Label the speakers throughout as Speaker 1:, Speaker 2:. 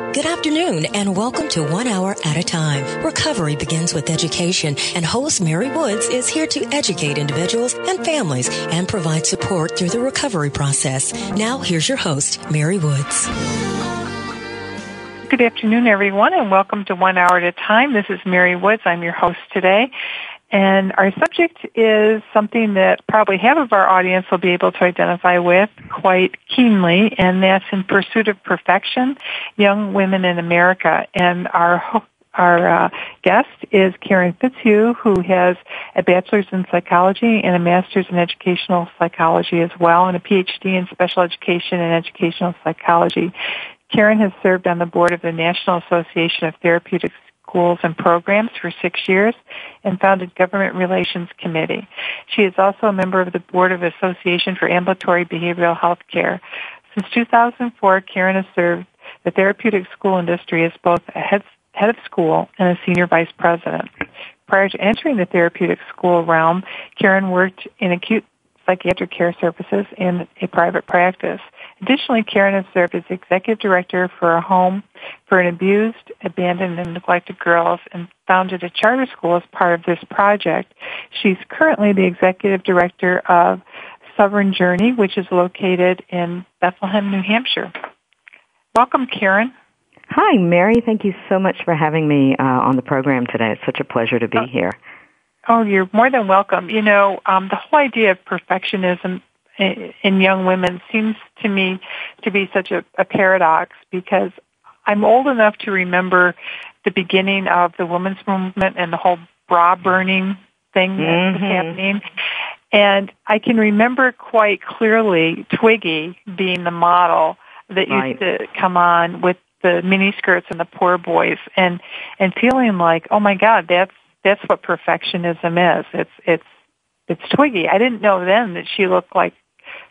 Speaker 1: Good afternoon and welcome to One Hour at a Time. Recovery begins with education and host Mary Woods is here to educate individuals and families and provide support through the recovery process. Now here's your host, Mary Woods.
Speaker 2: Good afternoon, everyone, and welcome to One Hour at a Time. This is Mary Woods. I'm your host today. And our subject is something that probably half of our audience will be able to identify with quite keenly, and that's in pursuit of perfection, young women in America. And our our uh, guest is Karen Fitzhugh, who has a bachelor's in psychology and a master's in educational psychology as well, and a PhD in special education and educational psychology. Karen has served on the board of the National Association of Therapeutic schools and programs for six years and founded Government Relations Committee. She is also a member of the board of Association for Ambulatory Behavioral Health Care. Since 2004, Karen has served the therapeutic school industry as both a head, head of school and a senior vice president. Prior to entering the therapeutic school realm, Karen worked in acute psychiatric care services in a private practice. Additionally, Karen has served as executive director for a home for an abused, abandoned, and neglected girls and founded a charter school as part of this project. She's currently the executive director of Sovereign Journey, which is located in Bethlehem, New Hampshire. Welcome, Karen.
Speaker 3: Hi, Mary. Thank you so much for having me uh, on the program today. It's such a pleasure to be oh, here.
Speaker 2: Oh, you're more than welcome. You know, um, the whole idea of perfectionism in young women seems to me to be such a, a paradox because I'm old enough to remember the beginning of the women's movement and the whole bra burning thing that mm-hmm. was happening. And I can remember quite clearly Twiggy being the model that used to come on with the mini skirts and the poor boys and and feeling like, oh my God, that's that's what perfectionism is. It's it's it's Twiggy. I didn't know then that she looked like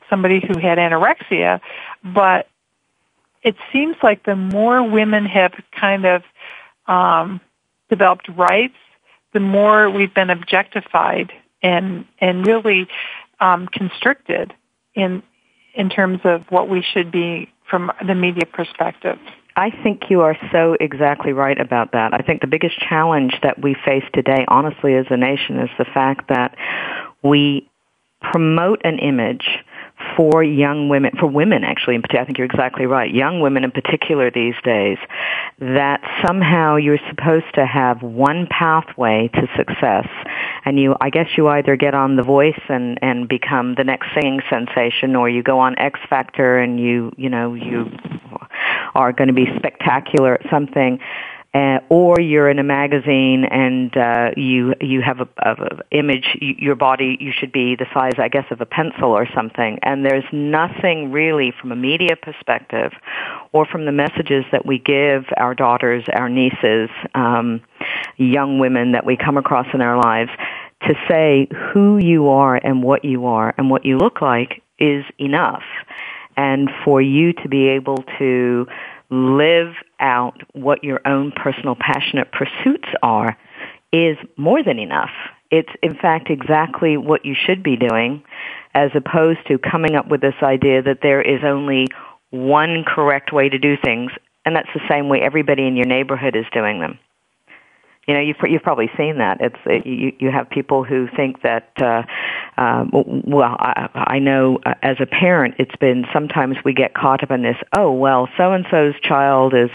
Speaker 2: somebody who had anorexia, but it seems like the more women have kind of um, developed rights, the more we've been objectified and and really um, constricted in in terms of what we should be from the media perspective.
Speaker 3: I think you are so exactly right about that. I think the biggest challenge that we face today, honestly, as a nation, is the fact that we promote an image for young women, for women actually in particular, I think you're exactly right, young women in particular these days, that somehow you're supposed to have one pathway to success. And you, I guess you either get on The Voice and, and become the next singing sensation or you go on X Factor and you, you know, you are going to be spectacular at something uh, or you're in a magazine and uh, you you have a, a, image you, your body you should be the size I guess of a pencil or something. And there's nothing really from a media perspective or from the messages that we give our daughters our nieces um, young women that we come across in our lives to say who you are and what you are and what you look like is enough. And for you to be able to live out what your own personal passionate pursuits are is more than enough. It's in fact exactly what you should be doing as opposed to coming up with this idea that there is only one correct way to do things and that's the same way everybody in your neighborhood is doing them. You know, you've you've probably seen that. It's uh, you you have people who think that. Uh, uh, well, I, I know uh, as a parent, it's been sometimes we get caught up in this. Oh well, so and so's child is,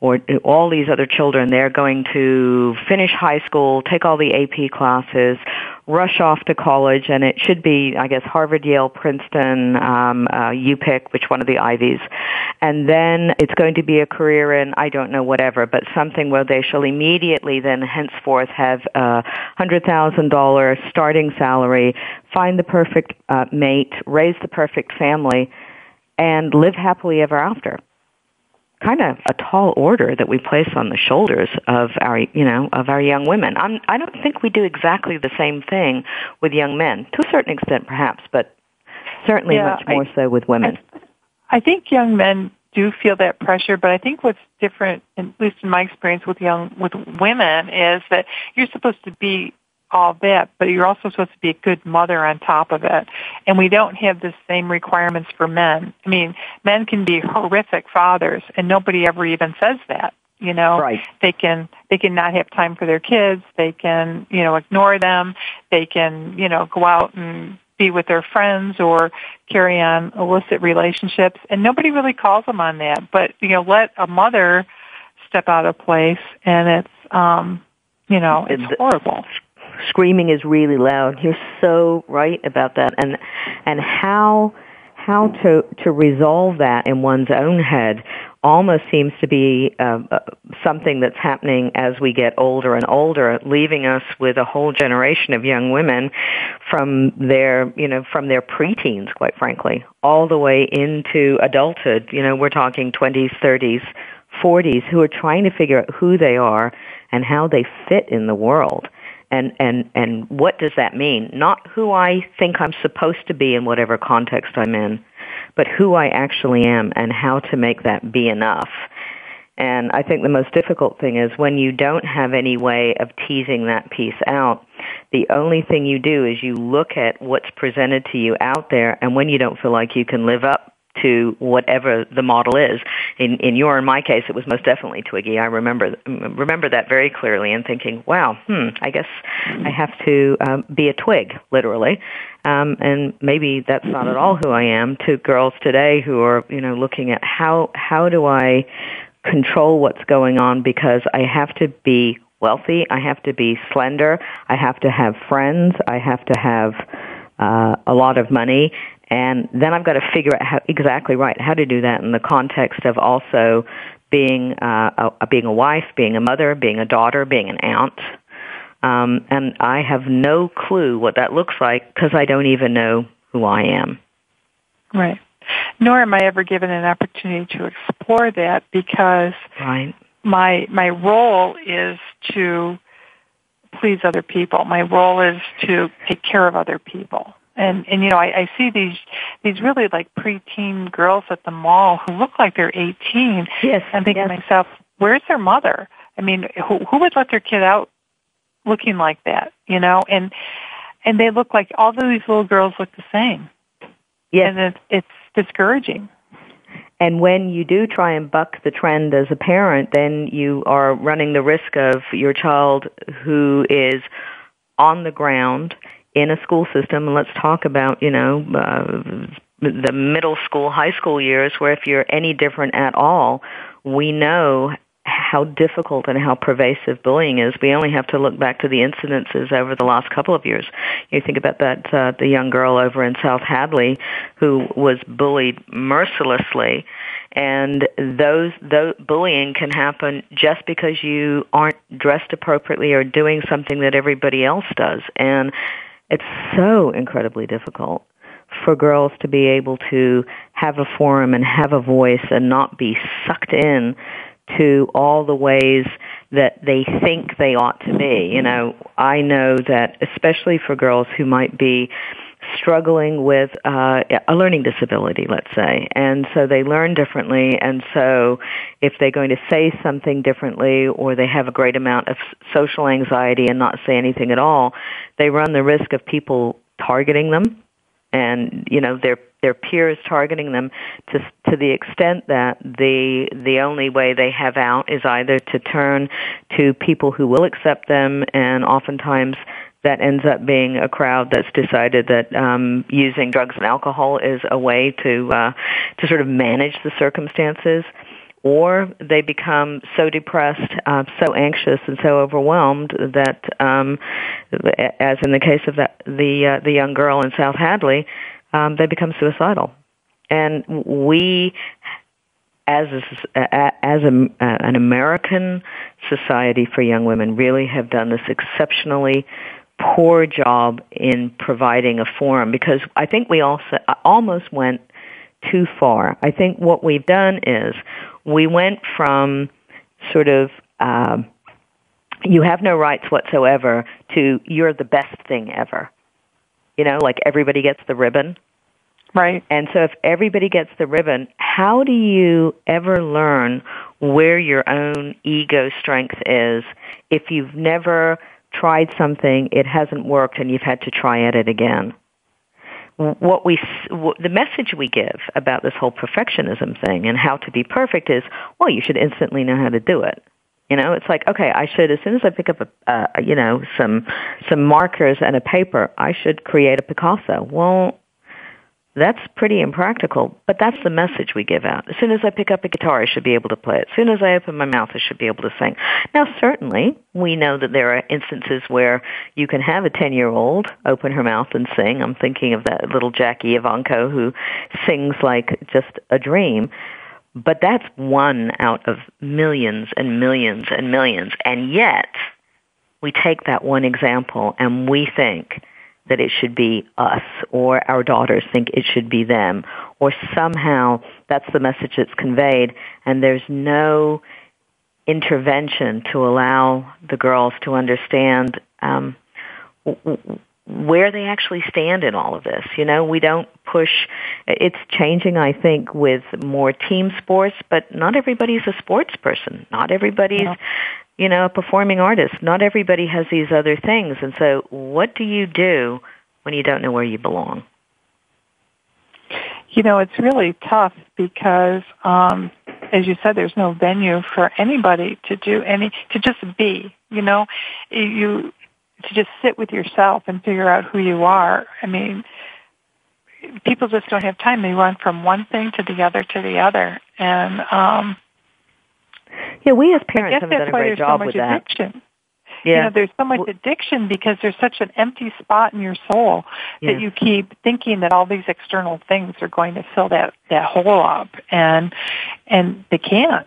Speaker 3: or all these other children, they're going to finish high school, take all the AP classes, rush off to college, and it should be, I guess, Harvard, Yale, Princeton, um, uh, UPenn, which one of the Ivies, and then it's going to be a career in I don't know whatever, but something where they shall immediately then henceforth have a hundred thousand dollar starting salary, find the perfect uh, mate, raise the perfect family, and live happily ever after. Kind of a tall order that we place on the shoulders of our, you know, of our young women. I'm, I don't think we do exactly the same thing with young men, to a certain extent perhaps, but certainly
Speaker 2: Yeah,
Speaker 3: much more
Speaker 2: I-
Speaker 3: so with women.
Speaker 2: I think young men do feel that pressure, but I think what's different, at least in my experience with young with women, is that you're supposed to be all that, but you're also supposed to be a good mother on top of it. And we don't have the same requirements for men. I mean, men can be horrific fathers, and nobody ever even says that. You know,
Speaker 3: Right.
Speaker 2: they can they can not have time for their kids. They can you know ignore them. They can you know go out and be with their friends or carry on illicit relationships, and nobody really calls them on that. But you know, let a mother step out of place, and it's um, you know it's horrible.
Speaker 3: Screaming is really loud. You're so right about that, and and how how to to resolve that in one's own head almost seems to be uh, uh, something that's happening as we get older and older, leaving us with a whole generation of young women from their you know from their preteens, quite frankly, all the way into adulthood. You know, we're talking 20s, 30s, 40s, who are trying to figure out who they are and how they fit in the world and and and what does that mean? Not who i think i'm supposed to be in whatever context i'm in but who i actually am and how to make that be enough. And i think the most difficult thing is when you don't have any way of teasing that piece out the only thing you do is you look at what's presented to you out there and when you don't feel like you can live up to whatever the model is. In in your and my case, it was most definitely Twiggy. I remember remember that very clearly and thinking, wow, hmm, I guess I have to um, be a twig, literally. Um, and maybe that's not at all who I am. To girls today who are you know looking at how how do I control what's going on because I have to be wealthy, I have to be slender, I have to have friends, I have to have uh, a lot of money, and then I've got to figure out how exactly right how to do that in the context of also being uh, a, being a wife, being a mother, being a daughter, being an aunt. Um, and I have no clue what that looks like because I don't even know who I am.
Speaker 2: Right. Nor am I ever given an opportunity to explore that because
Speaker 3: Right.
Speaker 2: my my role is to please other people. My role is to take care of other people. And and you know, I, I see these these really like preteen girls at the mall who look like they're eighteen.
Speaker 3: Yes.
Speaker 2: I'm thinking
Speaker 3: yes.
Speaker 2: to myself, where's their mother? I mean, who who would let their kid out looking like that? You know, and and they look like all of these little girls look the same,
Speaker 3: Yes.
Speaker 2: and it's discouraging.
Speaker 3: And when you do try and buck the trend as a parent, then you are running the risk of your child who is on the ground in a school system. And let's talk about, you know, uh, the middle school, high school years, where if you're any different at all, we know how difficult and how pervasive bullying is. We only have to look back to the incidences over the last couple of years. You think about that uh, the young girl over in South Hadley who was bullied mercilessly, and those those bullying can happen just because you aren't dressed appropriately or doing something that everybody else does, and it's so incredibly difficult for girls to be able to have a forum and have a voice and not be sucked in to all the ways that they think they ought to be. You know, I know that especially for girls who might be struggling with uh, a learning disability, let's say, and so they learn differently, and so if they're going to say something differently or they have a great amount of social anxiety and not say anything at all, they run the risk of people targeting them. And you know their their peers targeting them to to the extent that the the only way they have out is either to turn to people who will accept them and oftentimes that ends up being a crowd that's decided that um, using drugs and alcohol is a way to uh, to sort of manage the circumstances or they become so depressed, uh, so anxious, and so overwhelmed that, um, as in the case of that, the uh, the young girl in South Hadley, um, they become suicidal. And we, as a, as a, an American society for young women, really have done this exceptionally poor job in providing a forum because I think we also almost went too far. I think what we've done is we went from sort of uh, you have no rights whatsoever to you're the best thing ever. You know, like everybody gets the ribbon.
Speaker 2: Right.
Speaker 3: And so if everybody gets the ribbon, how do you ever learn where your own ego strength is if you've never tried something, it hasn't worked, and you've had to try at it again? What we, the message we give about this whole perfectionism thing and how to be perfect is, well, you should instantly know how to do it. You know, it's like, okay, I should, as soon as I pick up a, uh, you know, some, some markers and a paper, I should create a Picasso. Well, that's pretty impractical, but that's the message we give out. As soon as I pick up a guitar, I should be able to play it. As soon as I open my mouth, I should be able to sing. Now, certainly, we know that there are instances where you can have a 10-year-old open her mouth and sing. I'm thinking of that little Jackie Evancho who sings like just a dream. But that's one out of millions and millions and millions. And yet, we take that one example and we think, that it should be us or our daughters think it should be them. Or somehow that's the message that's conveyed and there's no intervention to allow the girls to understand um, where they actually stand in all of this. You know, we don't push. It's changing, I think, with more team sports, but not everybody's a sports person. Not everybody's you know, a performing artist. Not everybody has these other things. And so what do you do when you don't know where you belong?
Speaker 2: You know, it's really tough because, um, as you said, there's no venue for anybody to do any, to just be, you know, you, to just sit with yourself and figure out who you are. I mean, people just don't have time. They run from one thing to the other to the other. And, um,
Speaker 3: yeah, we as parents have done a great job
Speaker 2: so
Speaker 3: with
Speaker 2: addiction.
Speaker 3: that.
Speaker 2: Yeah. You know, there's so much addiction because there's such an empty spot in your soul yeah. that you keep thinking that all these external things are going to fill that that hole up, and and they can't.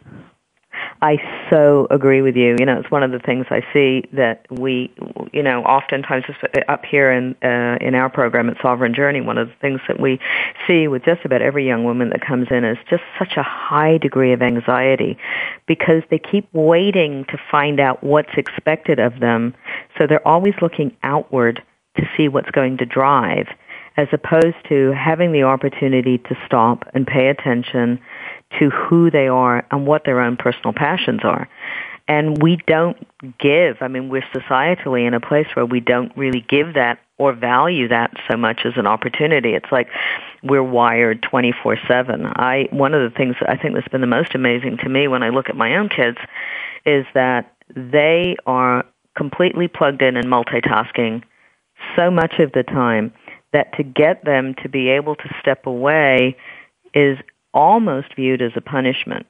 Speaker 3: I so agree with you. You know, it's one of the things I see that we, you know, oftentimes up here in uh, in our program at Sovereign Journey, one of the things that we see with just about every young woman that comes in is just such a high degree of anxiety because they keep waiting to find out what's expected of them. So they're always looking outward to see what's going to drive as opposed to having the opportunity to stop and pay attention to who they are and what their own personal passions are. And we don't give, I mean, we're societally in a place where we don't really give that or value that so much as an opportunity. It's like we're wired 24-7. I, one of the things I think that's been the most amazing to me when I look at my own kids is that they are completely plugged in and multitasking so much of the time that to get them to be able to step away is almost viewed as a punishment.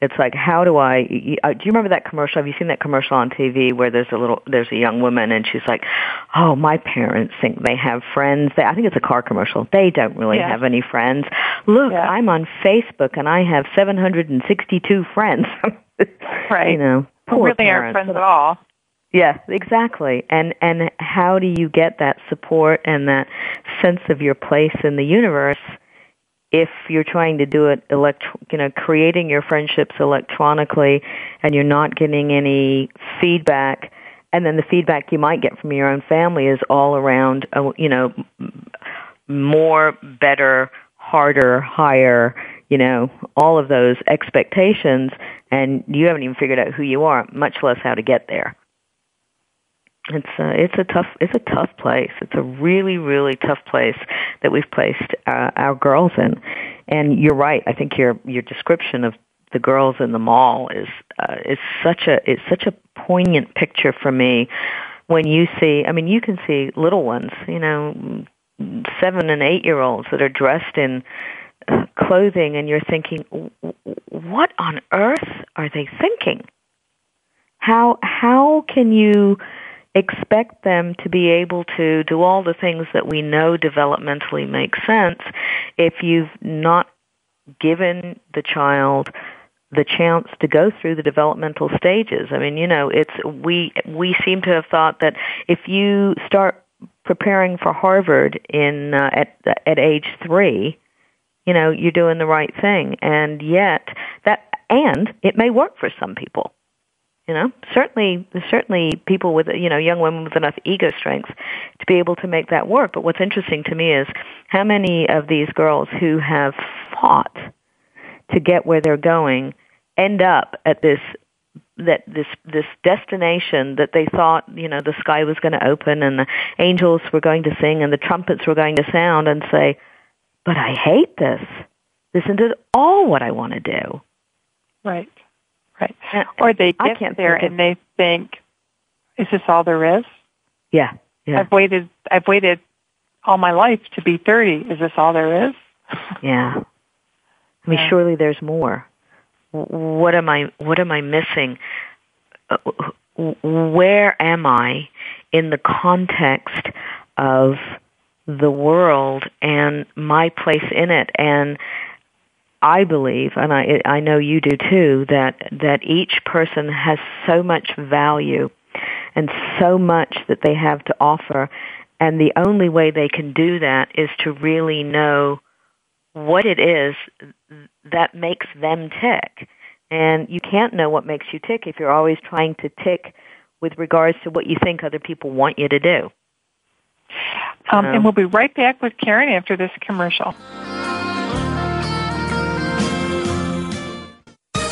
Speaker 3: It's like, how do I? Uh, do you remember that commercial? Have you seen that commercial on TV where there's a little, there's a young woman and she's like, "Oh, my parents think they have friends." They, I think it's a car commercial. They don't really yeah. have any friends. Look, yeah. I'm on Facebook and I have 762 friends.
Speaker 2: right.
Speaker 3: You know,
Speaker 2: poor really parents. aren't friends at all.
Speaker 3: Yeah, exactly. And and how do you get that support and that sense of your place in the universe? If you're trying to do it elect you know creating your friendships electronically and you're not getting any feedback and then the feedback you might get from your own family is all around uh, you know more better harder higher you know all of those expectations and you haven't even figured out who you are much less how to get there it's a, it's a tough it's a tough place. It's a really really tough place that we've placed uh, our girls in. And you're right. I think your your description of the girls in the mall is uh, is such a it's such a poignant picture for me. When you see, I mean, you can see little ones, you know, seven and eight year olds that are dressed in uh, clothing, and you're thinking, what on earth are they thinking? How how can you expect them to be able to do all the things that we know developmentally make sense if you've not given the child the chance to go through the developmental stages. I mean, you know, it's we we seem to have thought that if you start preparing for Harvard in uh, at at age 3, you know, you're doing the right thing. And yet, that and it may work for some people. You know, certainly, certainly people with, you know, young women with enough ego strength to be able to make that work. But what's interesting to me is how many of these girls who have fought to get where they're going end up at this that this this destination that they thought you know the sky was going to open and the angels were going to sing and the trumpets were going to sound and say but i hate this. This isn't all what i want to do.
Speaker 2: Right right. Or they get there and they think is this all there is?
Speaker 3: Yeah yeah.
Speaker 2: I've waited i've waited all my life to be 30 is this all there is?
Speaker 3: Yeah. I mean yeah. surely there's more. What am I what am I missing? Where am I in the context of the world and my place in it? And I believe, and I I know you do too, that that each person has so much value and so much that they have to offer, and the only way they can do that is to really know what it is that makes them tick. And you can't know what makes you tick if you're always trying to tick with regards to what you think other people want you to do.
Speaker 2: Um, and we'll be right back with Karen after this commercial.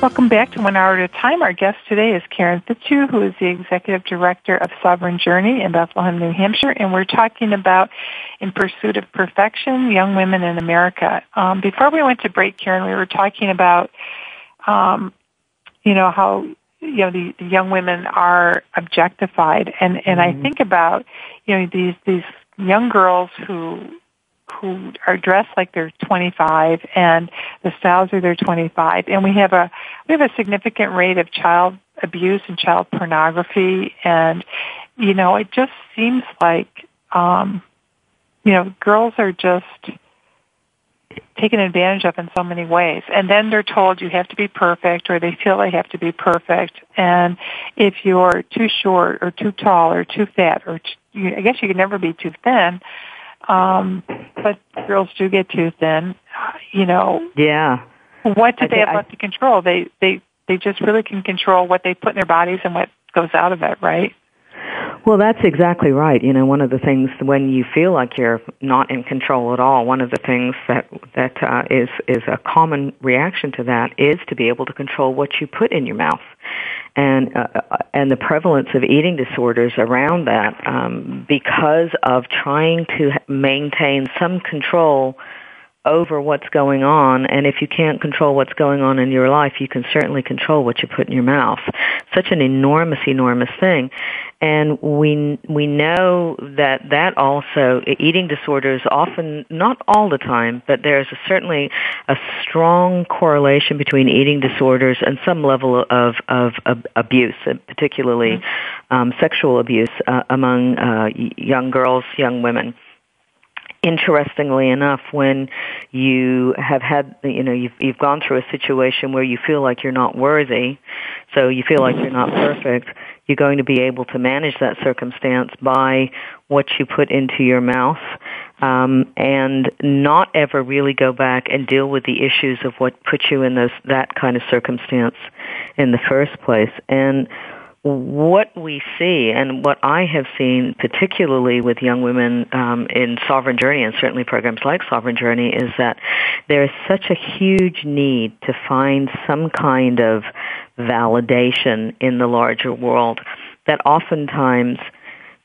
Speaker 2: Welcome back to One Hour at a Time. Our guest today is Karen Fitzhugh, who is the Executive Director of Sovereign Journey in Bethlehem, New Hampshire, and we're talking about In Pursuit of Perfection, Young Women in America. Um, before we went to break, Karen, we were talking about, um, you know, how you know the, the young women are objectified, and and mm-hmm. I think about you know these these young girls who who are dressed like they're 25 and the styles are their 25 and we have a we have a significant rate of child abuse and child pornography. And you know it just seems like um you know girls are just taken advantage of in so many ways. And then they're told you have to be perfect or they feel they have to be perfect. And if you're too short or too tall or too fat or too, I guess you can never be too thin um, but girls do get too thin. You know.
Speaker 3: Yeah.
Speaker 2: What do I they have left I, to control? They they they just really can control what they put in their bodies and what goes out of it, right?
Speaker 3: Well, that's exactly right. You know, one of the things when you feel like you're not in control at all, one of the things that that uh, is is a common reaction to that is to be able to control what you put in your mouth and uh, uh, and the prevalence of eating disorders around that um, because of trying to maintain some control over what's going on and if you can't control what's going on in your life you can certainly control what you put in your mouth. Such an enormous enormous thing. And we we know that that also eating disorders often not all the time but there's a, certainly a strong correlation between eating disorders and some level of of, of abuse particularly mm-hmm. um, sexual abuse uh, among uh, young girls young women interestingly enough, when you have had, you know, you've, you've gone through a situation where you feel like you're not worthy, so you feel like you're not perfect, you're going to be able to manage that circumstance by what you put into your mouth, um, and not ever really go back and deal with the issues of what put you in those that kind of circumstance in the first place. And what we see and what I have seen, particularly with young women um, in Sovereign Journey and certainly programs like Sovereign Journey, is that there is such a huge need to find some kind of validation in the larger world that oftentimes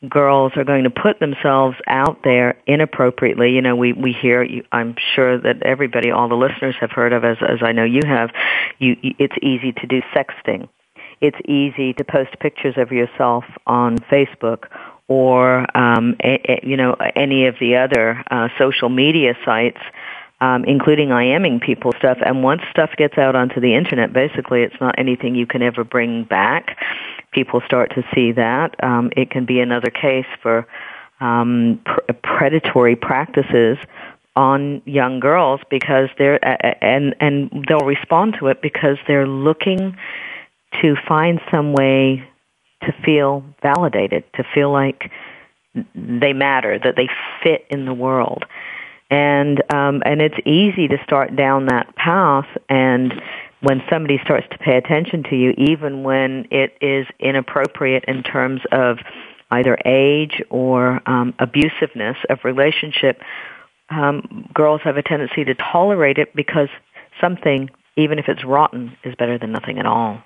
Speaker 3: girls are going to put themselves out there inappropriately. You know, we we hear. I'm sure that everybody, all the listeners, have heard of, as as I know you have. You, it's easy to do sexting it's easy to post pictures of yourself on Facebook or um, a, a, you know any of the other uh, social media sites, um, including IMing people stuff. And once stuff gets out onto the internet, basically it's not anything you can ever bring back. People start to see that. Um, it can be another case for um, pr- predatory practices on young girls because they're and and they'll respond to it because they're looking to find some way to feel validated, to feel like they matter, that they fit in the world. And um, and it's easy to start down that path and when somebody starts to pay attention to you, even when it is inappropriate in terms of either age or um, abusiveness of relationship, um, girls have a tendency to tolerate it because something, even if it's rotten, is better than nothing at all.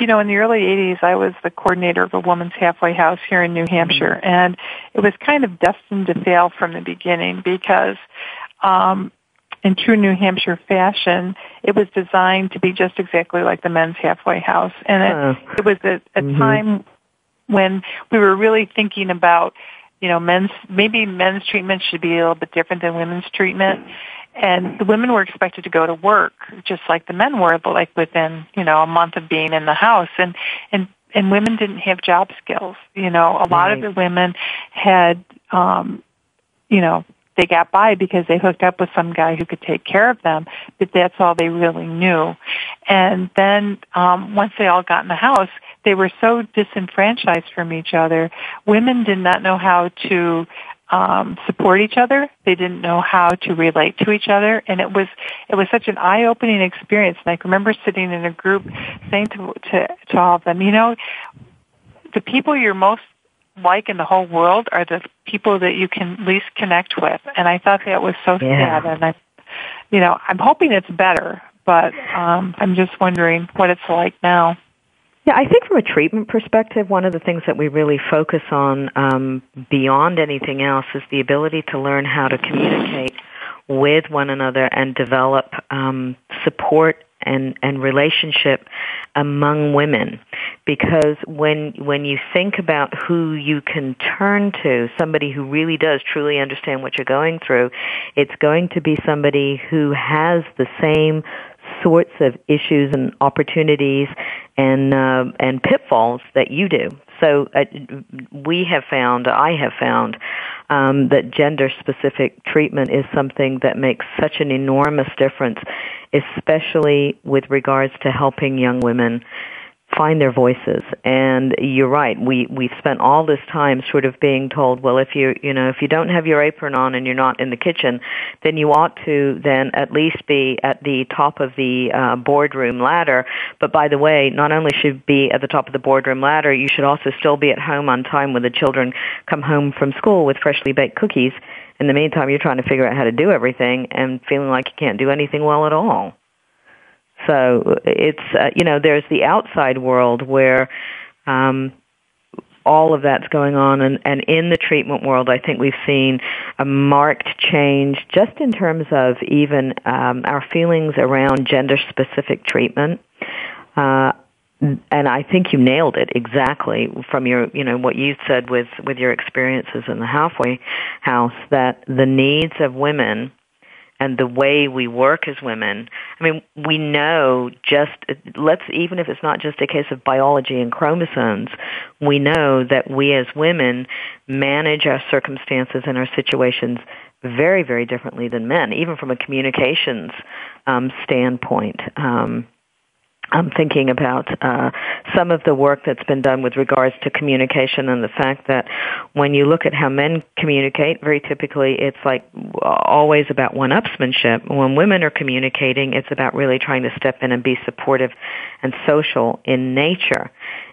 Speaker 2: You know, in the early 80s, I was the coordinator of a woman's halfway house here in New Hampshire, mm-hmm. and it was kind of destined to fail from the beginning because, um, in true New Hampshire fashion, it was designed to be just exactly like the men's halfway house, and it, uh, it was a, a mm-hmm. time when we were really thinking about, you know, men's maybe men's treatment should be a little bit different than women's treatment and the women were expected to go to work just like the men were, but like within you know a month of being in the house, and and and women didn't have job skills. You know, a lot of the women had, um, you know, they got by because they hooked up with some guy who could take care of them, but that's all they really knew. And then um, once they all got in the house, they were so disenfranchised from each other. Women did not know how to um, support each other. They didn't know how to relate to each other, and it was it was such an eye opening experience. And I remember sitting in a group saying to, to to all of them, you know, the people you're most like in the whole world are the people that you can least connect with. And I thought that was so yeah. sad. And I, you know, I'm hoping it's better, but um, I'm just wondering what it's like now.
Speaker 3: Yeah, I think from a treatment perspective, one of the things that we really focus on um, beyond anything else is the ability to learn how to communicate with one another and develop um, support and, and relationship among women. Because when when you think about who you can turn to, somebody who really does truly understand what you're going through, it's going to be somebody who has the same sorts of issues and opportunities and uh, and pitfalls that you do. So uh, we have found, I have found, um, that gender specific treatment is something that makes such an enormous difference, especially with regards to helping young women find their voices. And you're right. We we've spent all this time sort of being told, well, if you you know if you don't have your apron on and you're not in the kitchen, then you ought to then at least be at the top of the uh, boardroom ladder. But by the way, not only should be at the top of the boardroom ladder, you should also still be at home on time when the children come home from school with freshly baked cookies. In the meantime, you're trying to figure out how to do everything and feeling like you can't do anything well at all. So it's uh, you know there's the outside world where um, all of that's going on and, and in the treatment world I think we've seen a marked change just in terms of even um, our feelings around gender specific treatment. Uh, and I think you nailed it exactly from your, you know, what you said with, with your experiences in the halfway house that the needs of women and the way we work as women. I mean, we know just, let's, even if it's not just a case of biology and chromosomes, we know that we as women manage our circumstances and our situations very, very differently than men, even from a communications um, standpoint. Um, I'm thinking about uh, some of the work that's been done with regards to communication and the fact that when you look at how men communicate, very typically it's like always about one-upsmanship. When women are communicating, it's about really trying to step in and be supportive and social in nature.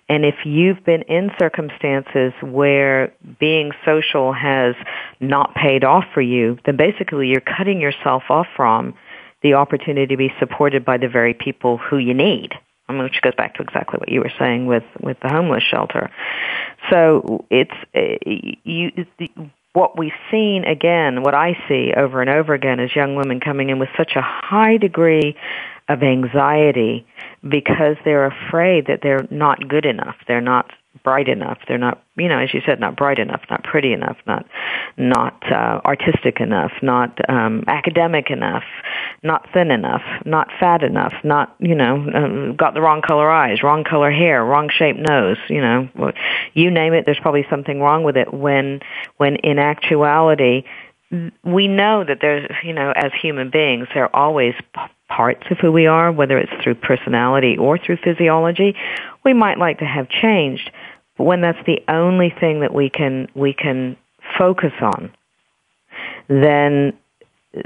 Speaker 3: And if you've been in circumstances where being social has not paid off for you, then basically you're cutting yourself off from the opportunity to be supported by the very people who you need. I mean, which goes back to exactly what you were saying with with the homeless shelter. So it's uh, you. What we've seen again, what I see over and over again, is young women coming in with such a high degree of anxiety because they're afraid that they're not good enough. They're not bright enough. They're not, you know, as you said, not bright enough, not pretty enough, not not uh, artistic enough, not um, academic enough, not thin enough, not fat enough, not, you know, um, got the wrong color eyes, wrong color hair, wrong shaped nose. You know, you name it. There's probably something wrong with it. When when in actuality, we know that there's, you know, as human beings, there are always parts of who we are, whether it's through personality or through physiology, we might like to have changed. But when that's the only thing that we can we can focus on, then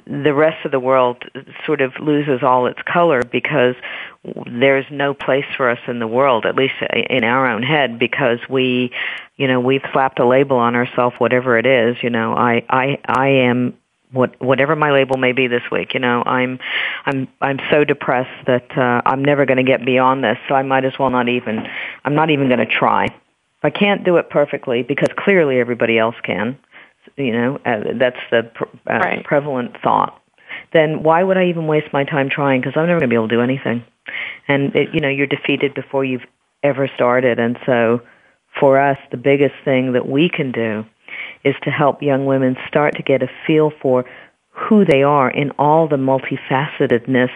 Speaker 3: the rest of the world sort of loses all its color because there's no place for us in the world, at least in our own head, because we, you know, we've slapped a label on ourselves, whatever it is. You know, I, I, I am what whatever my label may be this week. You know, I'm I'm I'm so depressed that uh, I'm never going to get beyond this, so I might as well not even. I'm not even going to try. I can't do it perfectly because clearly everybody else can. You know, uh, that's the pr- uh, right. prevalent thought. Then why would I even waste my time trying? Because I'm never going to be able to do anything. And it, you know, you're defeated before you've ever started. And so, for us, the biggest thing that we can do is to help young women start to get a feel for who they are in all the multifacetedness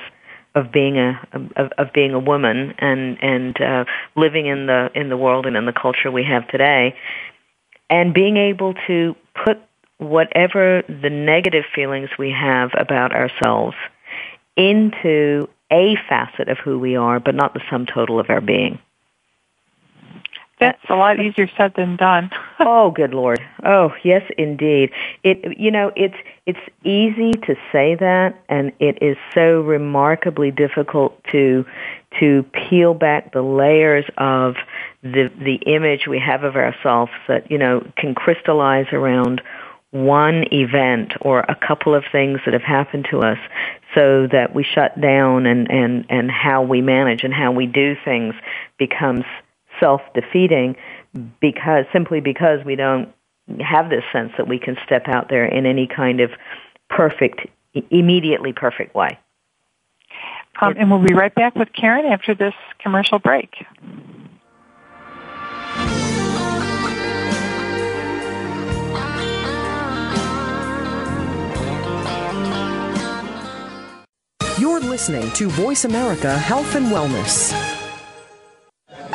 Speaker 3: of being a of, of being a woman and and uh, living in the in the world and in the culture we have today, and being able to put whatever the negative feelings we have about ourselves into a facet of who we are, but not the sum total of our being.
Speaker 2: That's a lot easier said than done.
Speaker 3: oh, good lord. Oh, yes, indeed. It, you know, it's it's easy to say that, and it is so remarkably difficult to to peel back the layers of the the image we have of ourselves that you know can crystallize around one event or a couple of things that have happened to us so that we shut down and, and, and how we manage and how we do things becomes self-defeating because simply because we don't have this sense that we can step out there in any kind of perfect, immediately perfect way.
Speaker 2: Um, and we'll be right back with Karen after this commercial break.
Speaker 4: You're listening to Voice America Health and Wellness.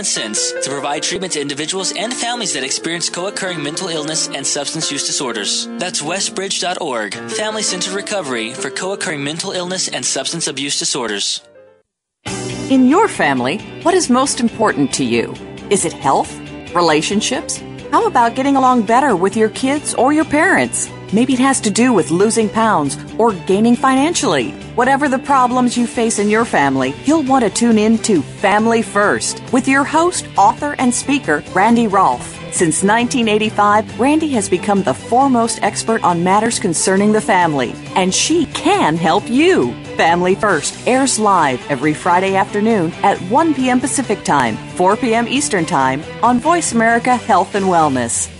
Speaker 5: common sense to provide treatment to individuals and families that experience co-occurring mental illness and substance use disorders. That's westbridge.org, Family Centered Recovery for co-occurring mental illness and substance abuse disorders.
Speaker 6: In your family, what is most important to you? Is it health? Relationships? How about getting along better with your kids or your parents? Maybe it has to do with losing pounds or gaining financially. Whatever the problems you face in your family, you'll want to tune in to Family First with your host, author, and speaker, Randy Rolfe. Since 1985, Randy has become the foremost expert on matters concerning the family, and she can help you. Family First airs live every Friday afternoon at 1 p.m. Pacific Time, 4 p.m. Eastern Time on Voice America Health and Wellness.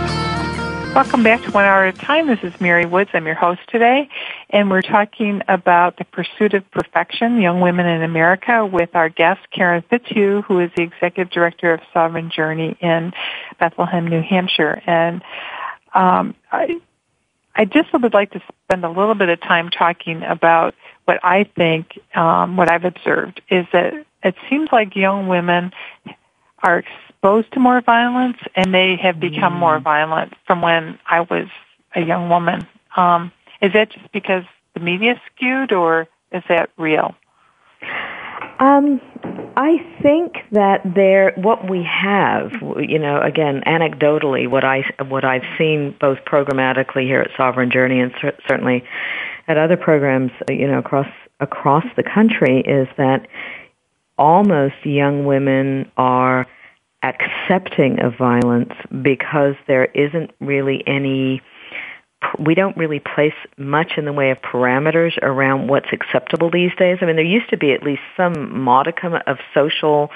Speaker 2: Welcome back to One Hour at a Time. This is Mary Woods. I'm your host today, and we're talking about the pursuit of perfection, young women in America, with our guest Karen Fitzhugh, who is the executive director of Sovereign Journey in Bethlehem, New Hampshire. And um, I, I just would like to spend a little bit of time talking about what I think, um, what I've observed is that it seems like young women are exposed to more violence and they have become mm. more violent from when I was a young woman. Um, is that just because the media skewed or is that real?
Speaker 3: Um, I think that there, what we have, you know, again, anecdotally, what I what I've seen both programmatically here at Sovereign Journey and cer- certainly at other programs, you know, across across the country, is that almost young women are accepting of violence because there isn't really any we don't really place much in the way of parameters around what's acceptable these days. I mean, there used to be at least some modicum of social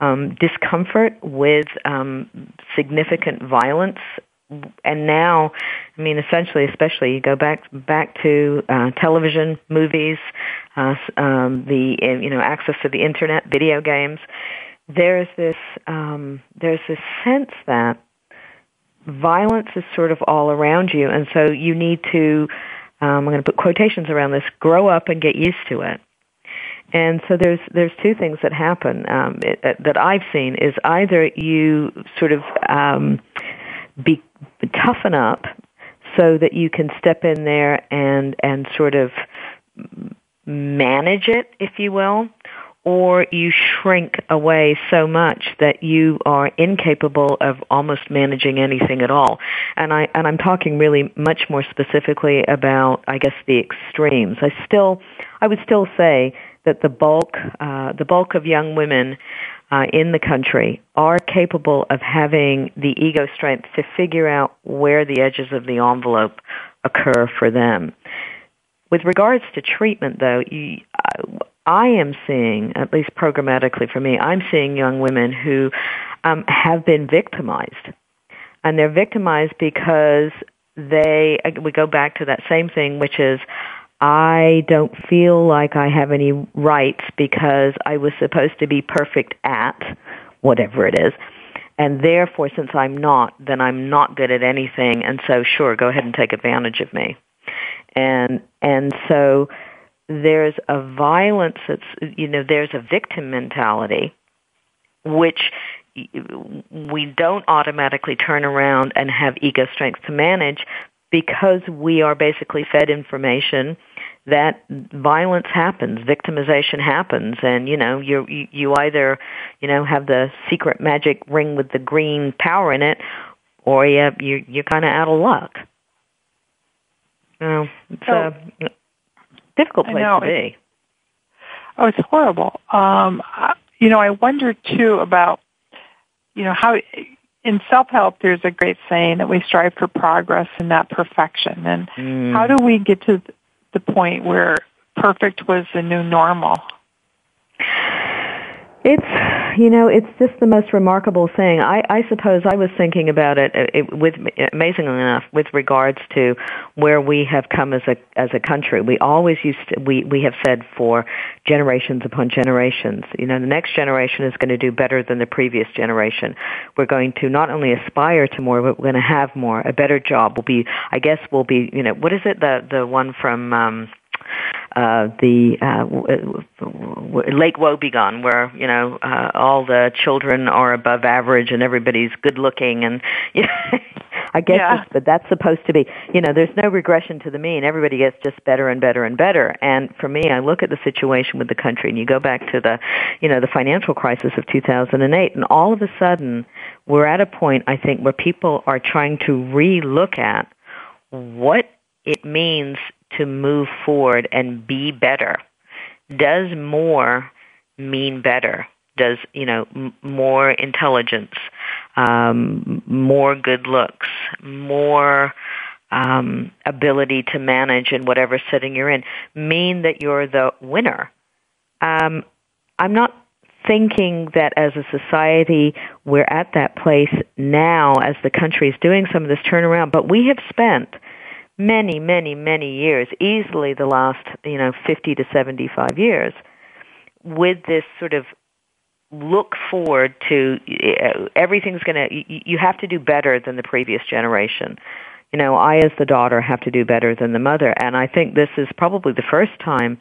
Speaker 3: um, discomfort with um, significant violence, and now, I mean, essentially, especially you go back back to uh, television, movies, uh, um, the you know access to the internet, video games there's this um, there's this sense that violence is sort of all around you, and so you need to. Um, I'm going to put quotations around this. Grow up and get used to it. And so there's there's two things that happen um, it, uh, that I've seen is either you sort of um, be toughen up so that you can step in there and and sort of manage it, if you will, or you shrink away so much that you are incapable of almost managing anything at all. And I and I'm talking really much more specifically about I guess the extremes. I still I would still say that the bulk uh, the bulk of young women uh, in the country are capable of having the ego strength to figure out where the edges of the envelope occur for them. With regards to treatment, though, you, I am seeing, at least programmatically for me, I'm seeing young women who um, have been victimized. And they're victimized because they, we go back to that same thing, which is, I don't feel like I have any rights because I was supposed to be perfect at whatever it is. And therefore, since I'm not, then I'm not good at anything. And so, sure, go ahead and take advantage of me. And, and so, there's a violence that's, you know, there's a victim mentality, which we don't automatically turn around and have ego strength to manage because we are basically fed information that violence happens, victimization happens, and you know you you either you know have the secret magic ring with the green power in it, or you you you're kind of out of luck. You know, so, a difficult place to be.
Speaker 2: Oh, it's horrible. Um, you know, I wonder too about, you know, how in self-help there's a great saying that we strive for progress and not perfection. And mm. how do we get to the point where perfect was the new normal?
Speaker 3: It's you know, it's just the most remarkable thing. I, I suppose I was thinking about it, uh, it with amazingly enough with regards to where we have come as a as a country. We always used to, we we have said for generations upon generations, you know, the next generation is going to do better than the previous generation. We're going to not only aspire to more, but we're going to have more. A better job will be, I guess, will be, you know, what is it the the one from um uh, the uh, Lake Wobegon, where you know uh, all the children are above average and everybody's good looking, and you know, I guess, yeah. but that's supposed to be. You know, there's no regression to the mean. Everybody gets just better and better and better. And for me, I look at the situation with the country, and you go back to the, you know, the financial crisis of 2008, and all of a sudden, we're at a point I think where people are trying to re-look at what it means to move forward and be better. Does more mean better? Does, you know, m- more intelligence, um, more good looks, more um, ability to manage in whatever setting you're in mean that you're the winner? Um, I'm not thinking that as a society we're at that place now as the country is doing some of this turnaround, but we have spent many, many, many years, easily the last, you know, 50 to 75 years, with this sort of look forward to uh, everything's going to, you have to do better than the previous generation. You know, I as the daughter have to do better than the mother, and I think this is probably the first time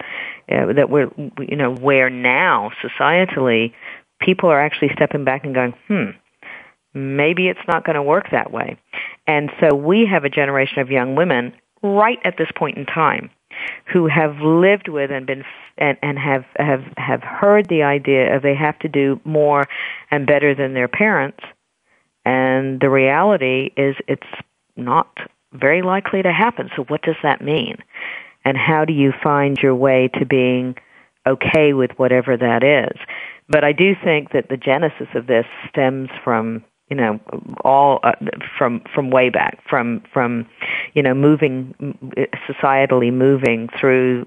Speaker 3: uh, that we're, you know, where now societally people are actually stepping back and going, hmm, maybe it's not going to work that way. And so we have a generation of young women right at this point in time who have lived with and been and, and have have have heard the idea of they have to do more and better than their parents. And the reality is it's not very likely to happen. So what does that mean? And how do you find your way to being okay with whatever that is? But i do think that the genesis of this stems from you know all uh, from from way back from from you know moving societally moving through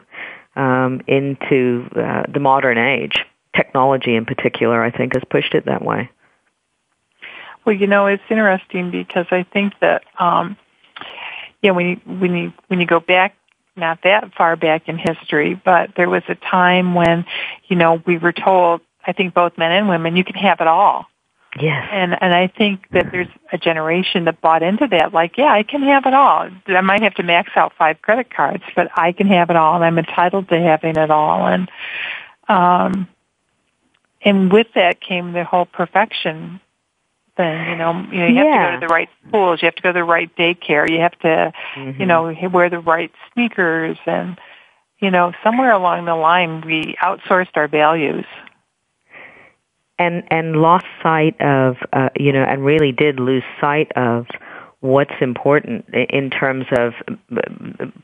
Speaker 3: um, into uh, the modern age. Technology in particular i think has pushed it that way.
Speaker 2: Well you know it's interesting because i think that um yeah when you when you when you go back not that far back in history but there was a time when you know we were told i think both men and women you can have it all
Speaker 3: Yes.
Speaker 2: And and I think that there's a generation that bought into that, like, yeah, I can have it all. I might have to max out five credit cards, but I can have it all and I'm entitled to having it all and um and with that came the whole perfection thing, you know, you know, you have
Speaker 3: yeah.
Speaker 2: to go to the right schools, you have to go to the right daycare, you have to
Speaker 3: mm-hmm.
Speaker 2: you know, wear the right sneakers and you know, somewhere along the line we outsourced our values
Speaker 3: and and lost sight of uh, you know and really did lose sight of what's important in terms of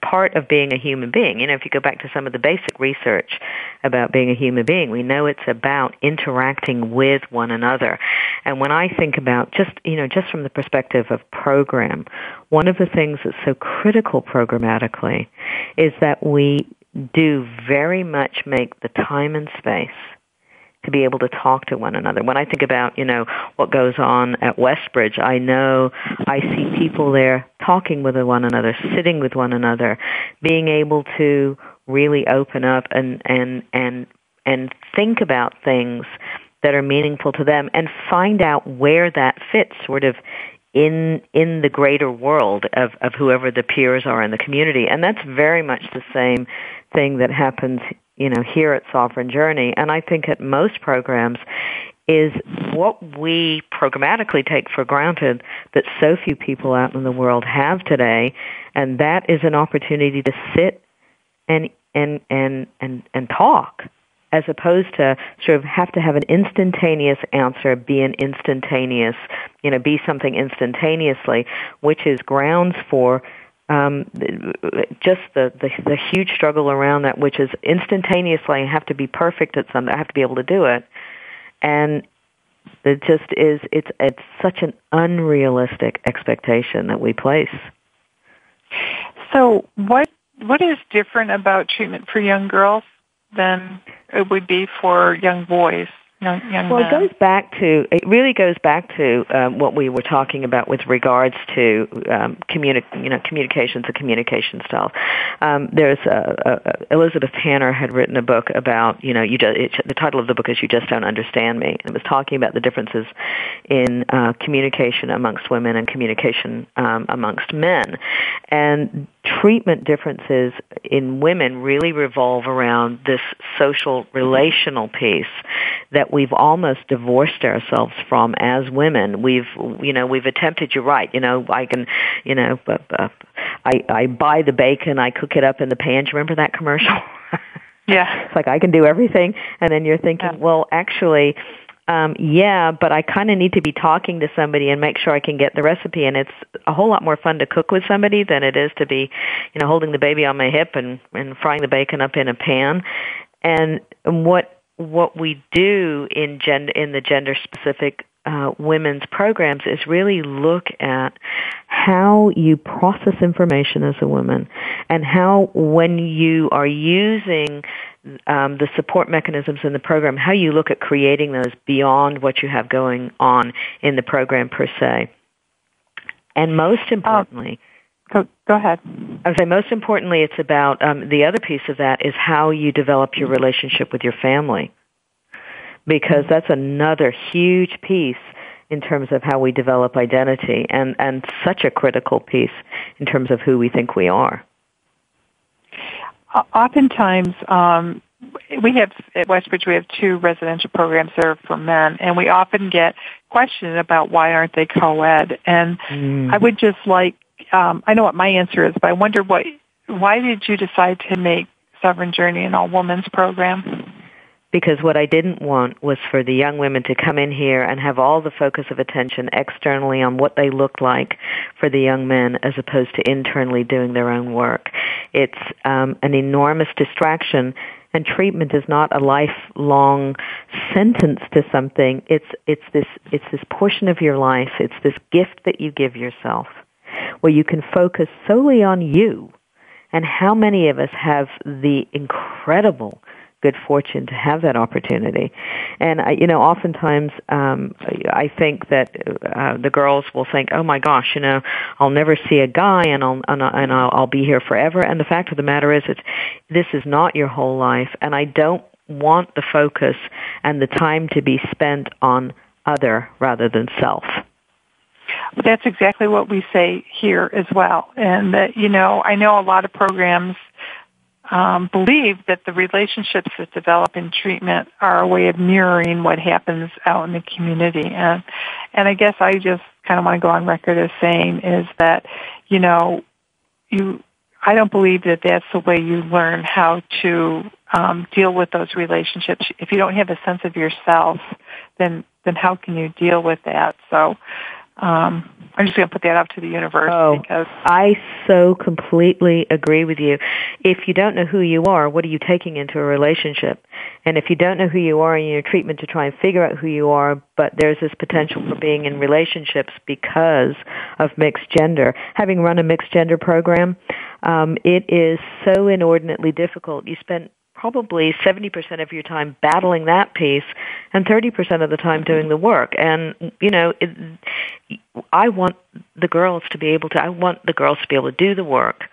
Speaker 3: part of being a human being. You know, if you go back to some of the basic research about being a human being, we know it's about interacting with one another. And when I think about just, you know, just from the perspective of program, one of the things that's so critical programmatically is that we do very much make the time and space to be able to talk to one another. When I think about, you know, what goes on at Westbridge, I know I see people there talking with one another, sitting with one another, being able to really open up and and and and think about things that are meaningful to them and find out where that fits sort of in in the greater world of, of whoever the peers are in the community. And that's very much the same thing that happens you know, here at Sovereign Journey, and I think at most programs, is what we programmatically take for granted that so few people out in the world have today, and that is an opportunity to sit and and and and and talk as opposed to sort of have to have an instantaneous answer, be an instantaneous, you know, be something instantaneously, which is grounds for um, just the, the the huge struggle around that, which is instantaneously I have to be perfect at something. I have to be able to do it, and it just is. It's it's such an unrealistic expectation that we place.
Speaker 2: So what what is different about treatment for young girls than it would be for young boys? Young, young
Speaker 3: well, it goes back to it really goes back to um, what we were talking about with regards to um, communi- you know communications and communication styles. Um, there's a, a, Elizabeth Tanner had written a book about you know you just, it, the title of the book is You Just Don't Understand Me. And it was talking about the differences in uh, communication amongst women and communication um, amongst men, and treatment differences in women really revolve around this social relational piece that we've almost divorced ourselves from as women. We've, you know, we've attempted, you're right, you know, I can, you know, uh, I, I buy the bacon, I cook it up in the pan. Do you remember that commercial?
Speaker 2: Yeah.
Speaker 3: it's like I can do everything. And then you're thinking,
Speaker 2: Yeah.
Speaker 3: well, actually, um, yeah, but I kind of need to be talking to somebody and make sure I can get the recipe. And it's a whole lot more fun to cook with somebody than it is to be, you know, holding the baby on my hip and, and frying the bacon up in a pan. And what what we do in gender in the gender specific uh, women's programs is really look at how you process information as a woman and how when you are using um, the support mechanisms in the program, how you look at creating those beyond what you have going on in the program per se. And most importantly,
Speaker 2: Go, go ahead.
Speaker 3: I would say most importantly, it's about um, the other piece of that is how you develop your relationship with your family, because that's another huge piece in terms of how we develop identity, and and such a critical piece in terms of who we think we are.
Speaker 2: Oftentimes, um, we have at Westbridge we have two residential programs that are for men, and we often get questioned about why aren't they co-ed. And I would just like um, I know what my answer is, but I wonder what why did you decide to make Sovereign Journey an all women's program?
Speaker 3: Because what I didn't want was for the young women to come in here and have all the focus of attention externally on what they looked like for the young men as opposed to internally doing their own work. It's um, an enormous distraction and treatment is not a lifelong sentence to something. It's it's this it's this portion of your life. It's this gift that you give yourself where you can focus solely on you. And how many of us have the incredible good fortune to have that opportunity. And I, you know, oftentimes um, I think that uh, the girls will think, "Oh my gosh, you know, I'll never see a guy, and I'll and, I'll, and I'll, I'll be here forever." And the fact of the matter is, it's this is not your whole life, and I don't want the focus and the time to be spent on other rather than self.
Speaker 2: But that's exactly what we say here as well. And that, you know, I know a lot of programs um, believe that the relationships that develop in treatment are a way of mirroring what happens out in the community. And, and I guess I just kind of want to go on record as saying is that, you know, you, I don't believe that that's the way you learn how to um, deal with those relationships. If you don't have a sense of yourself, then then how can you deal with that? So um, I'm just going to put that out to the universe
Speaker 3: Oh,
Speaker 2: because
Speaker 3: I so completely agree with you. If you don't know who you are, what are you taking into a relationship? And if you don't know who you are in your treatment to try and figure out who you are, but there's this potential for being in relationships because of mixed gender. Having run a mixed gender program, um, it is so inordinately difficult. You spend probably 70% of your time battling that piece and 30% of the time doing the work. And, you know, it, I want the girls to be able to, I want the girls to be able to do the work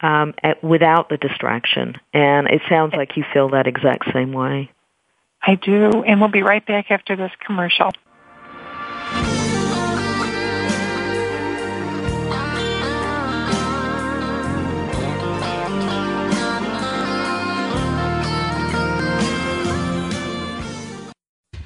Speaker 3: um, at, without the distraction. And it sounds like you feel that exact same way.
Speaker 2: I do. And we'll be right back after this commercial.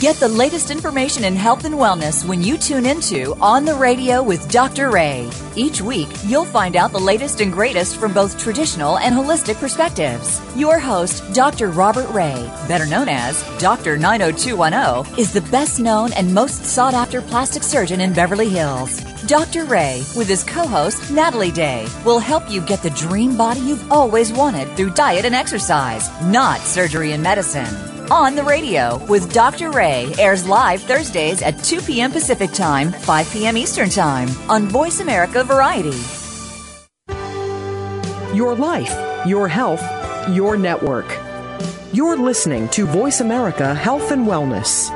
Speaker 7: Get the latest information in health and wellness when you tune into On the Radio with Dr. Rey. Each week, you'll find out the latest and greatest from both traditional and holistic perspectives. Your host, Dr. Robert Rey, better known as Dr. 90210, is the best known and most sought after plastic surgeon in Beverly Hills. Dr. Rey, with his co host, Natalie Day, will help you get the dream body you've always wanted through diet and exercise, not surgery and medicine. On the Radio with Dr. Rey airs live Thursdays at 2 p.m. Pacific Time, 5 p.m. Eastern Time on Voice America Variety.
Speaker 4: Your life, your health, your network. You're listening to Voice America Health and Wellness.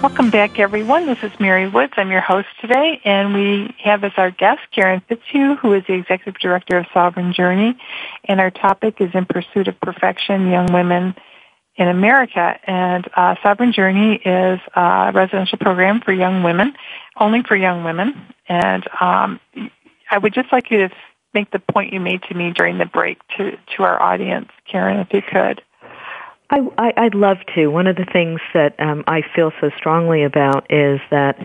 Speaker 2: Welcome back, everyone. This is Mary Woods. I'm your host today, and we have as our guest Karen Fitzhugh, who is the Executive Director of Sovereign Journey, and our topic is In Pursuit of Perfection, Young Women in America. And uh, Sovereign Journey is a residential program for young women, only for young women. And um, I would just like you to make the point you made to me during the break to, to our audience, Karen, if you could.
Speaker 3: I, I, would love to. One of the things that um, I feel so strongly about is that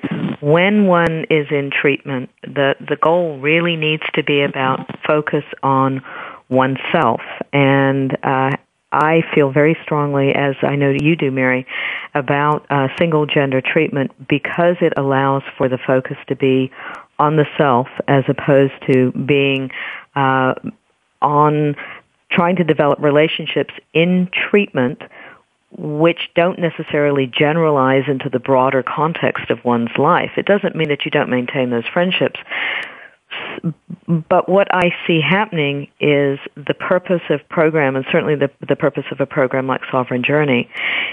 Speaker 3: when one is in treatment, the the goal really needs to be about focus on oneself. And uh, I feel very strongly, as I know you do, Mary, about uh, single gender treatment because it allows for the focus to be on the self as opposed to being uh, on trying to develop relationships in treatment which don't necessarily generalize into the broader context of one's life. It doesn't mean that you don't maintain those friendships. But what I see happening is the purpose of program, and certainly the, the purpose of a program like Sovereign Journey,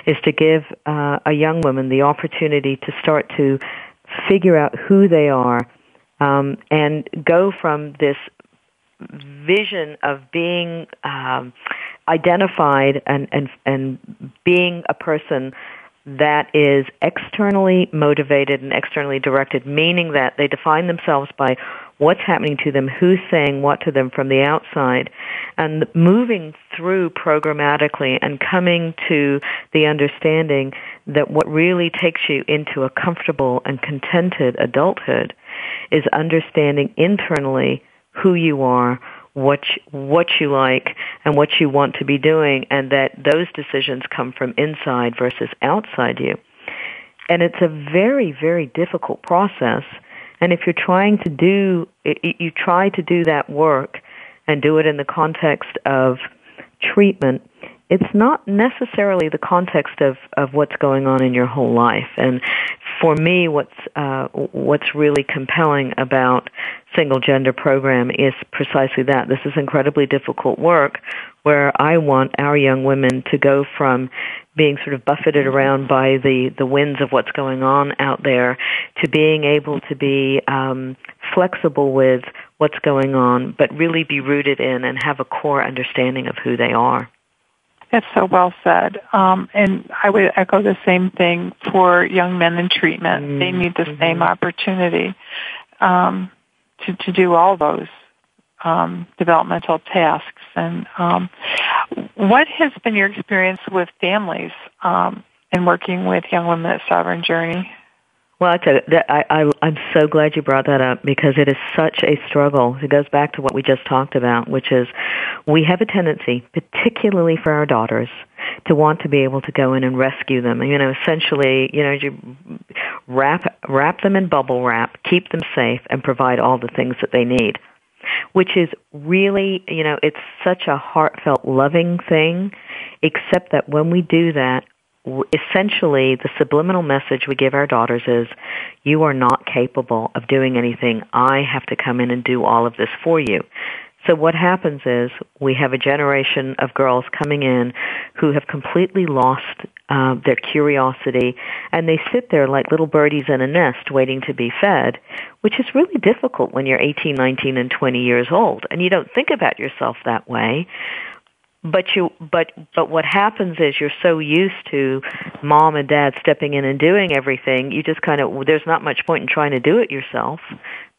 Speaker 3: is to give uh, a young woman the opportunity to start to figure out who they are um, and go from this vision of being um, identified and, and, and being a person that is externally motivated and externally directed, meaning that they define themselves by what's happening to them, who's saying what to them from the outside, and moving through programmatically and coming to the understanding that what really takes you into a comfortable and contented adulthood is understanding internally who you are, what you, what you like, and what you want to be doing, and that those decisions come from inside versus outside you. And it's a very, very difficult process. And if you're trying to do, you try to do that work and do it in the context of treatment, it's not necessarily the context of, of what's going on in your whole life. And for me, what's uh, what's really compelling about single gender program is precisely that. This is incredibly difficult work where I want our young women to go from being sort of buffeted around by the, the winds of what's going on out there to being able to be um, flexible with what's going on, but really be rooted in and have a core understanding of who they are.
Speaker 2: That's so well said. Um, and I would echo the same thing for young men in treatment. Mm-hmm. They need the mm-hmm. same opportunity um, to, to do all those um, developmental tasks. And um, what has been your experience with families um, in working with young women at Sovereign Journey?
Speaker 3: Well, I tell you, that I, I, I'm so glad you brought that up because it is such a struggle. It goes back to what we just talked about, which is we have a tendency, particularly for our daughters, to want to be able to go in and rescue them. You know, essentially, you know, you wrap wrap them in bubble wrap, keep them safe, and provide all the things that they need. Which is really, you know, it's such a heartfelt, loving thing. Except that when we do that, essentially the subliminal message we give our daughters is you are not capable of doing anything. I have to come in and do all of this for you. So what happens is we have a generation of girls coming in who have completely lost uh, their curiosity, and they sit there like little birdies in a nest waiting to be fed, which is really difficult when you're 18, 19, and 20 years old, and you don't think about yourself that way but you but but what happens is you're so used to mom and dad stepping in and doing everything you just kind of there's not much point in trying to do it yourself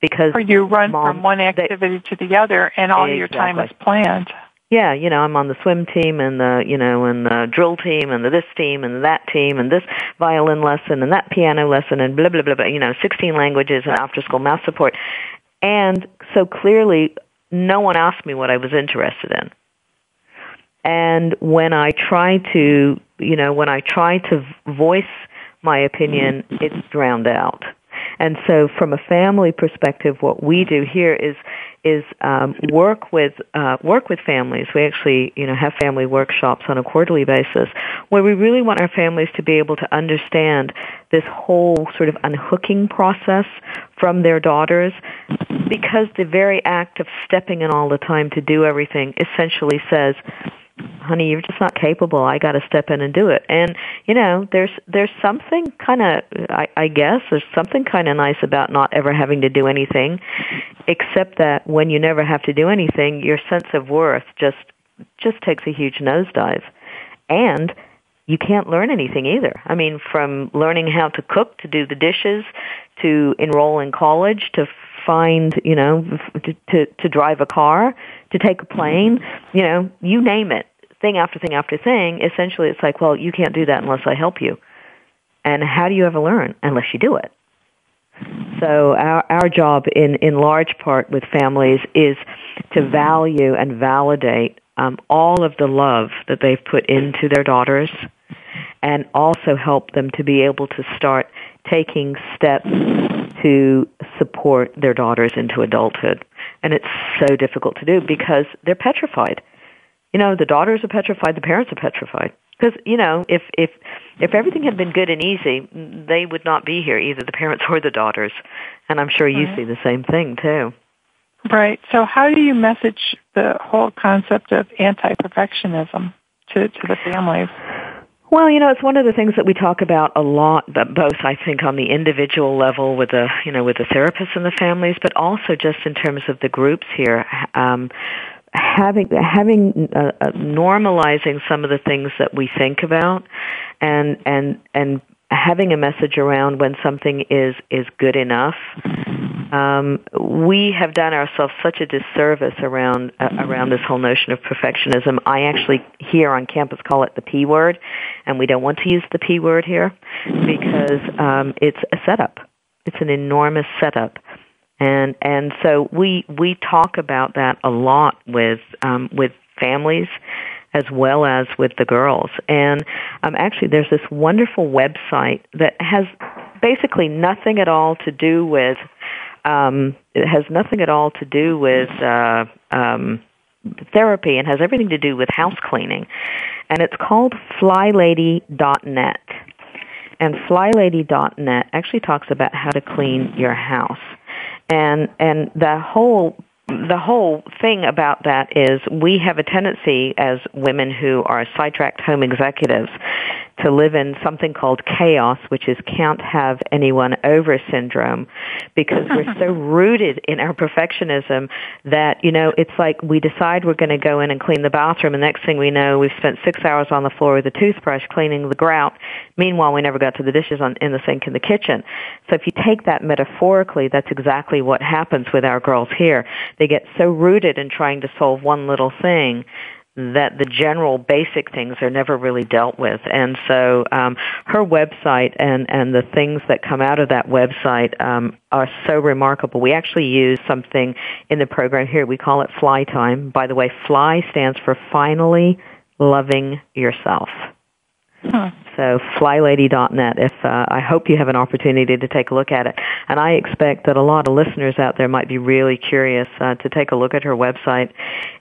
Speaker 3: because
Speaker 2: or you run
Speaker 3: mom,
Speaker 2: from one activity
Speaker 3: they,
Speaker 2: to the other and all
Speaker 3: exactly.
Speaker 2: your time is planned.
Speaker 3: Yeah you know i'm on the swim team and the you know and the drill team and the this team and that team and this violin lesson and that piano lesson and blah blah blah blah you know 16 languages and after school math support. And so clearly no one asked me what i was interested in and when I try to, you know, when I try to voice my opinion, it's drowned out. And so, from a family perspective, what we do here is is um, work with uh, work with families. We actually, you know, have family workshops on a quarterly basis where we really want our families to be able to understand this whole sort of unhooking process from their daughters, because the very act of stepping in all the time to do everything essentially says honey, you're just not capable. I got to step in and do it. And you know, there's there's something kind of, I, I guess, there's something kind of nice about not ever having to do anything, except that when you never have to do anything, your sense of worth just just takes a huge nosedive, and you can't learn anything either. I mean, from learning how to cook to do the dishes, to enroll in college, to find, you know, to, to, to drive a car, to take a plane, you know, you name it thing after thing after thing, essentially it's like, well, you can't do that unless I help you. And how do you ever learn unless you do it? So our, our job in, in large part with families is to value and validate um, all of the love that they've put into their daughters and also help them to be able to start taking steps to support their daughters into adulthood. And it's so difficult to do because they're petrified you know, the daughters are petrified, the parents are petrified. Because you know, if if if everything had been good and easy, they would not be here, either the parents or the daughters. And I'm sure you right. see the same thing too.
Speaker 2: Right. So, how do you message the whole concept of anti-perfectionism to to the families?
Speaker 3: Well, you know, it's one of the things that we talk about a lot, but both I think on the individual level with the, you know, with the therapists and the families, but also just in terms of the groups here. Um, having having uh, uh, normalizing some of the things that we think about and and and having a message around when something is is good enough. Um, we have done ourselves such a disservice around uh, around this whole notion of perfectionism. I actually here on campus call it the p word and we don't want to use the p word here because um, it's a setup. It's an enormous setup and and so we we talk about that a lot with um, with families as well as with the girls. And um, actually, there's this wonderful website that has basically nothing at all to do with. Um, it has nothing at all to do with uh, um, therapy and has everything to do with house cleaning. And it's called flylady.net. And flylady.net actually talks about how to clean your house and and the whole the whole thing about that is we have a tendency as women who are sidetracked home executives to live in something called chaos, which is can't have anyone over syndrome, because we're so rooted in our perfectionism that, you know, it's like we decide we're going to go in and clean the bathroom, and next thing we know, we've spent six hours on the floor with a toothbrush cleaning the grout. Meanwhile, we never got to the dishes on, in the sink in the kitchen. So if you take that metaphorically, that's exactly what happens with our girls here. They get so rooted in trying to solve one little thing that the general basic things are never really dealt with. And so um, her website and, and the things that come out of that website um, are so remarkable. We actually use something in the program here. We call it Fly Time. By the way, Fly stands for Finally Loving Yourself. Huh. So flylady.net. If uh, I hope you have an opportunity to take a look at it, and I expect that a lot of listeners out there might be really curious uh, to take a look at her website.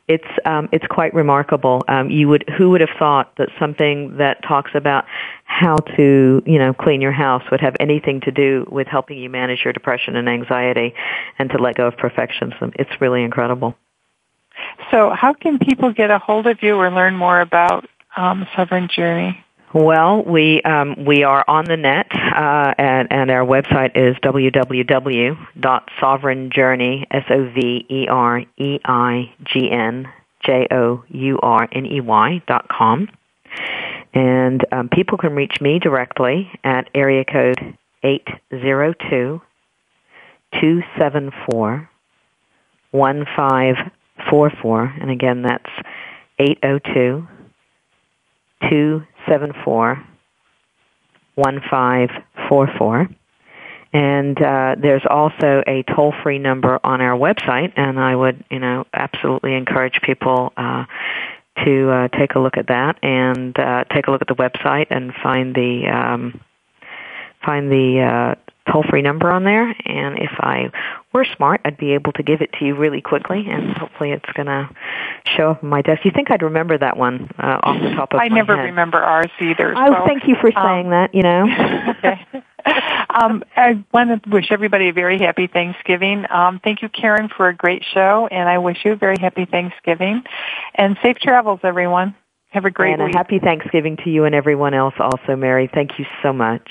Speaker 3: It's um, it's quite remarkable. Um, you would who would have thought that something that talks about how to, you know, clean your house would have anything to do with helping you manage your depression and anxiety and to let go of perfectionism. It's really incredible.
Speaker 2: So, how can people get a hold of you or learn more about um, Sovereign Journey?
Speaker 3: Well, we um, we are on the net, uh, and, and our website is www.sovereignjourney s o v e r e i g n j o u r n e y dot com, and um, people can reach me directly at area code eight zero two two seven four one five four four, and again that's eight zero two two seven four one five four four. And uh, there's also a toll-free number on our website, and I would, you know, absolutely encourage people uh, to uh, take a look at that and uh, take a look at the website and find the um, find the uh, toll-free number on there. And if I were smart, I'd be able to give it to you really quickly, and hopefully it's going to show up on my desk. You think I'd remember that one uh, off the top of
Speaker 2: I
Speaker 3: my
Speaker 2: never remember ours either.
Speaker 3: Oh,
Speaker 2: so,
Speaker 3: thank you for
Speaker 2: um,
Speaker 3: saying that. You know.
Speaker 2: okay. Um, I want to wish everybody a very happy Thanksgiving. Um, thank you, Karen, for a great show, and I wish you a very happy Thanksgiving and safe travels, everyone. Have a great
Speaker 3: and
Speaker 2: week.
Speaker 3: a happy Thanksgiving to you and everyone else also, Mary. Thank you so much.